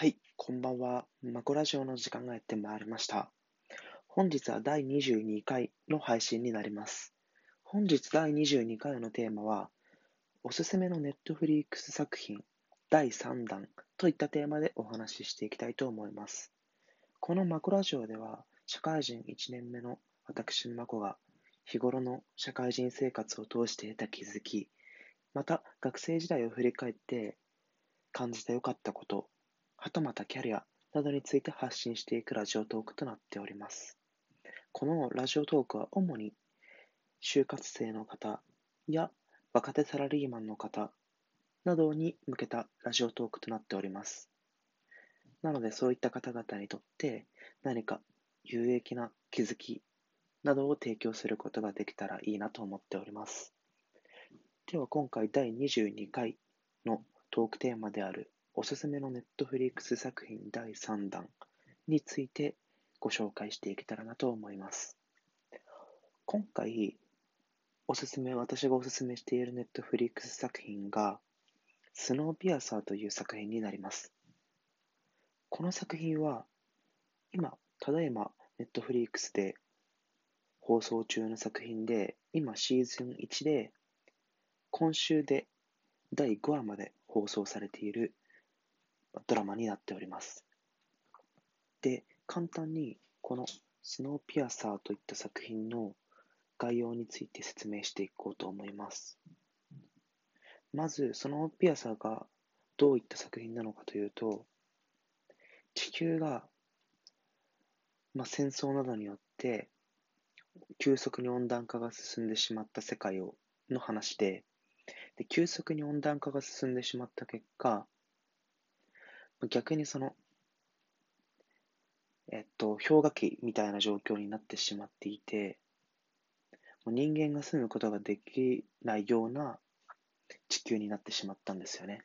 はい、こんばんは。マコラジオの時間がやってまいりました。本日は第22回の配信になります。本日第22回のテーマは、おすすめのネットフリックス作品第3弾といったテーマでお話ししていきたいと思います。このマコラジオでは、社会人1年目の私マコが日頃の社会人生活を通して得た気づき、また学生時代を振り返って感じて良かったこと、はたまたキャリアなどについて発信していくラジオトークとなっております。このラジオトークは主に就活生の方や若手サラリーマンの方などに向けたラジオトークとなっております。なのでそういった方々にとって何か有益な気づきなどを提供することができたらいいなと思っております。では今回第22回のトークテーマであるおすすめのネットフリックス作品第3弾についてご紹介していけたらなと思います。今回、おすすめ、私がおすすめしているネットフリックス作品が、スノーピアサーという作品になります。この作品は、今、ただいまネットフリックスで放送中の作品で、今シーズン1で、今週で第5話まで放送されているドラマになっております。で、簡単にこのスノーピアサーといった作品の概要について説明していこうと思います。まず、スノーピアサーがどういった作品なのかというと、地球が、まあ、戦争などによって急速に温暖化が進んでしまった世界をの話で、で急速に温暖化が進んでしまった結果、逆にその、えっと、氷河期みたいな状況になってしまっていて、もう人間が住むことができないような地球になってしまったんですよね。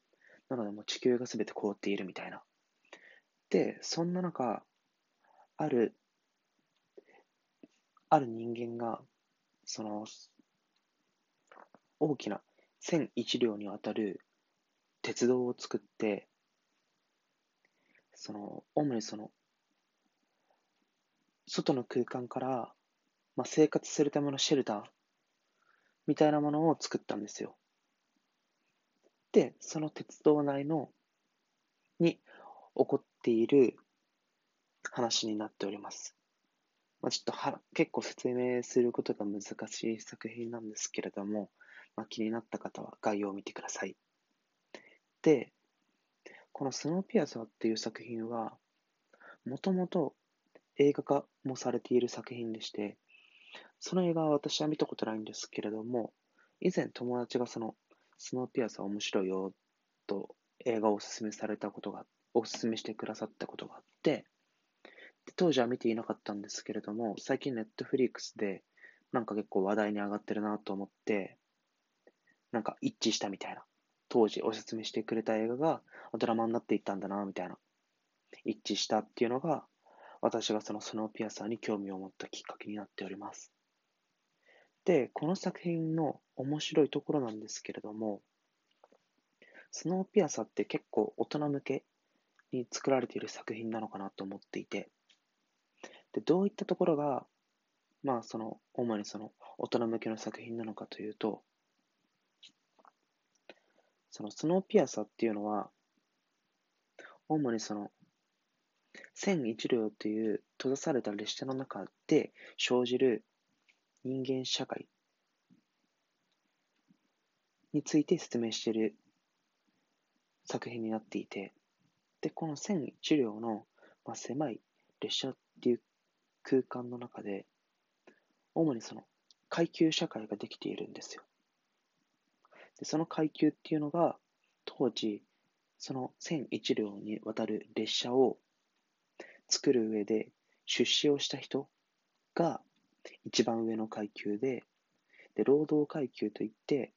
なのでもう地球がすべて凍っているみたいな。で、そんな中、ある、ある人間が、その、大きな1001両にわたる鉄道を作って、その、主にその、外の空間から、まあ、生活するためのシェルターみたいなものを作ったんですよ。で、その鉄道内の、に起こっている話になっております。まあ、ちょっとは結構説明することが難しい作品なんですけれども、まあ、気になった方は概要を見てください。で、このスノーピアサーっていう作品は、もともと映画化もされている作品でして、その映画は私は見たことないんですけれども、以前友達がそのスノーピアサー面白いよと映画をおすすめされたことが、おすすめしてくださったことがあって、当時は見ていなかったんですけれども、最近ネットフリックスでなんか結構話題に上がってるなと思って、なんか一致したみたいな。当時おすすめしてくれた映画がドラマになっていったんだな、みたいな。一致したっていうのが、私がそのスノーピアサーに興味を持ったきっかけになっております。で、この作品の面白いところなんですけれども、スノーピアサーって結構大人向けに作られている作品なのかなと思っていて、で、どういったところが、まあその、主にその大人向けの作品なのかというと、そのスノーピアサっていうのは、主にその、1001両という閉ざされた列車の中で生じる人間社会について説明している作品になっていて、で、この1001両の、まあ、狭い列車っていう空間の中で、主にその階級社会ができているんですよ。で、その階級っていうのが、当時、その1001両にわたる列車を作る上で出資をした人が一番上の階級で、で、労働階級といって、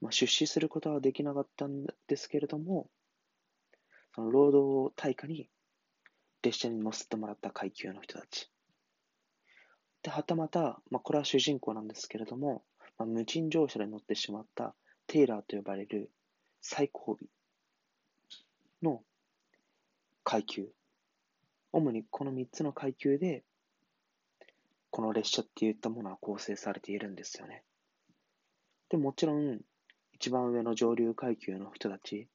まあ、出資することはできなかったんですけれども、その労働対価に列車に乗せてもらった階級の人たち。で、はたまた、まあ、これは主人公なんですけれども、まあ、無賃乗車で乗ってしまったテイラーと呼ばれる最後尾の階級。主にこの3つの階級で、この列車っていったものは構成されているんですよね。で、もちろん、一番上の上流階級の人たち、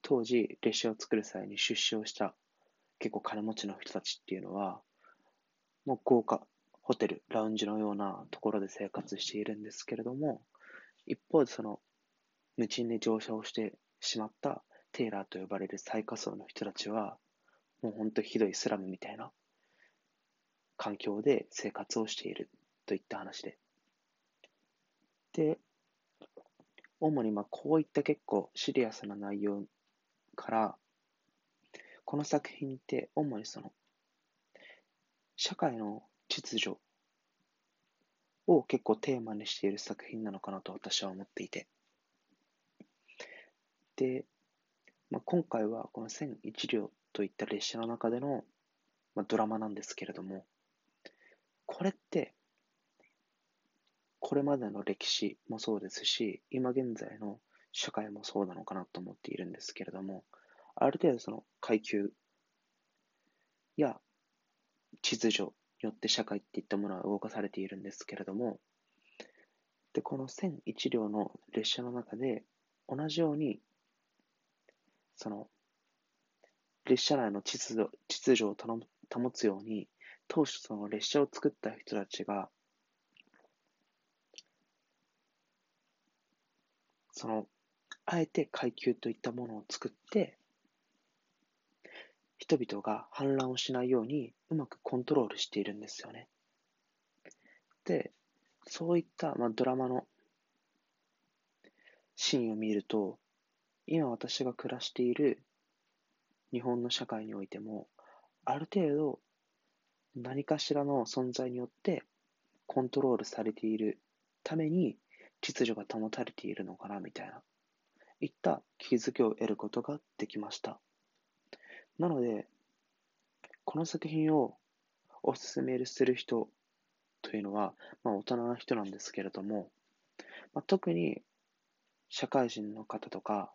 当時列車を作る際に出資をした結構金持ちの人たちっていうのは、もう豪華ホテル、ラウンジのようなところで生活しているんですけれども、一方でその無賃で乗車をしてしまったテイラーと呼ばれる最下層の人たちは、もう本当ひどいスラムみたいな環境で生活をしているといった話で。で、主にまあこういった結構シリアスな内容から、この作品って主にその社会の秩序を結構テーマにしている作品なのかなと私は思っていて。で、まあ、今回はこの1001両といった列車の中での、まあ、ドラマなんですけれども、これって、これまでの歴史もそうですし、今現在の社会もそうなのかなと思っているんですけれども、ある程度その階級や秩序よって社会っていったものは動かされているんですけれども、で、この1001両の列車の中で、同じように、その、列車内の秩序秩序を保つように、当初その列車を作った人たちが、その、あえて階級といったものを作って、人々が反乱をしないようにうまくコントロールしているんですよね。で、そういった、まあ、ドラマのシーンを見ると、今私が暮らしている日本の社会においても、ある程度何かしらの存在によってコントロールされているために秩序が保たれているのかなみたいな、いった気づきを得ることができました。なので、この作品をおすすめする人というのは、まあ、大人な人なんですけれども、まあ、特に社会人の方とか、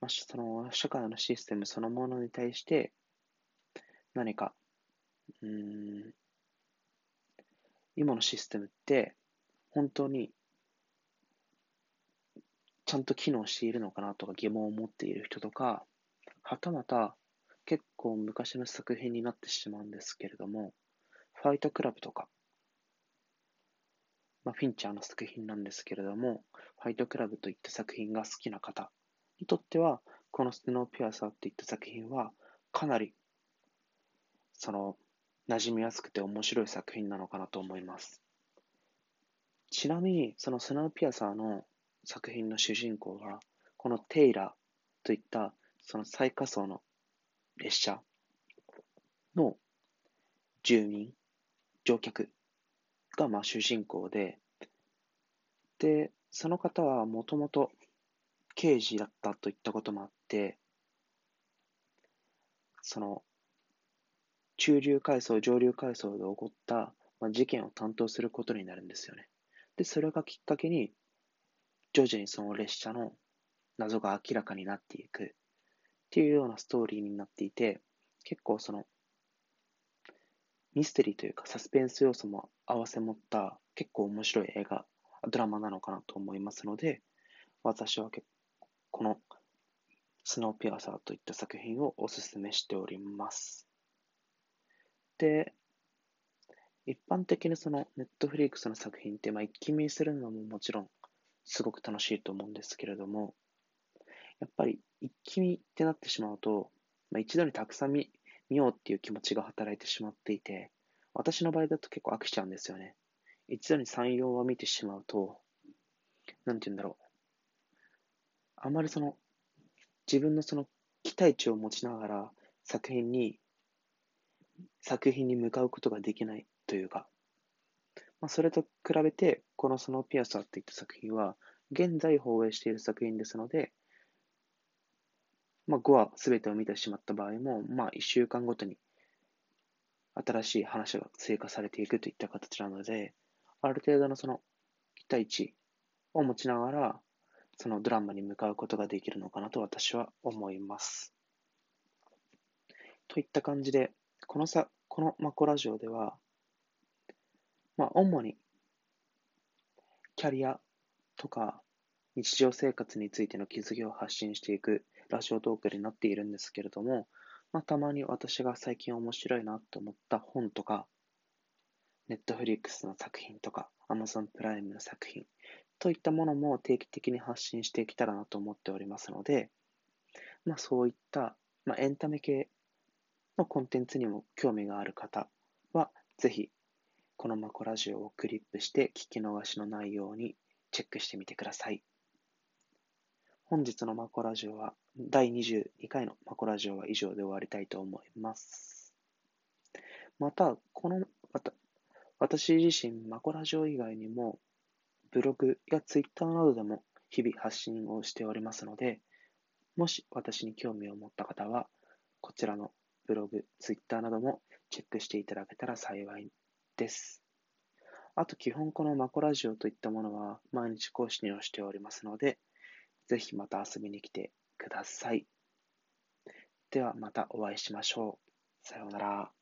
まあ、その社会のシステムそのものに対して何か、うん、今のシステムって本当にちゃんと機能しているのかなとか疑問を持っている人とか、はたまた結構昔の作品になってしまうんですけれども、ファイトクラブとか、まあ、フィンチャーの作品なんですけれども、ファイトクラブといった作品が好きな方にとっては、このスノーピアサーといった作品は、かなり、その、馴染みやすくて面白い作品なのかなと思います。ちなみに、そのスノーピアサーの作品の主人公は、このテイラーといったその最下層の列車の住民、乗客がまあ主人公で、で、その方はもともと刑事だったといったこともあって、その中流階層、上流階層で起こった、まあ、事件を担当することになるんですよね。で、それがきっかけに、徐々にその列車の謎が明らかになっていく。っていうようなストーリーになっていて、結構その、ミステリーというかサスペンス要素も合わせ持った結構面白い映画、ドラマなのかなと思いますので、私は結構このスノーピアサーといった作品をお勧めしております。で、一般的にそのネットフリックスの作品って、まあ、一気見するのももちろんすごく楽しいと思うんですけれども、やっぱり一気見ってなってしまうと、まあ、一度にたくさん見見ようっていう気持ちが働いてしまっていて、私の場合だと結構飽きちゃうんですよね。一度に3、4話見てしまうと、なんて言うんだろう。あまりその、自分のその期待値を持ちながら作品に、作品に向かうことができないというか、まあ、それと比べて、このスノーピアサーっていった作品は、現在放映している作品ですので、まあ、5話全てを見てしまった場合も、まあ、1週間ごとに新しい話が追加されていくといった形なので、ある程度のその期待値を持ちながら、そのドラマに向かうことができるのかなと私は思います。といった感じで、このさ、このマコラジオでは、まあ、主に、キャリアとか、日常生活についての気づきを発信していくラジオトークになっているんですけれども、まあ、たまに私が最近面白いなと思った本とか、ネットフリックスの作品とか、アマゾンプライムの作品といったものも定期的に発信していけたらなと思っておりますので、まあ、そういった、まあ、エンタメ系のコンテンツにも興味がある方は、ぜひ、このマコラジオをクリップして聞き逃しのないようにチェックしてみてください。本日のマコラジオは、第22回のマコラジオは以上で終わりたいと思います。また、この、また、私自身、マコラジオ以外にも、ブログやツイッターなどでも日々発信をしておりますので、もし私に興味を持った方は、こちらのブログ、ツイッターなどもチェックしていただけたら幸いです。あと、基本このマコラジオといったものは毎日更新をしておりますので、ぜひまた遊びに来てください。ではまたお会いしましょう。さようなら。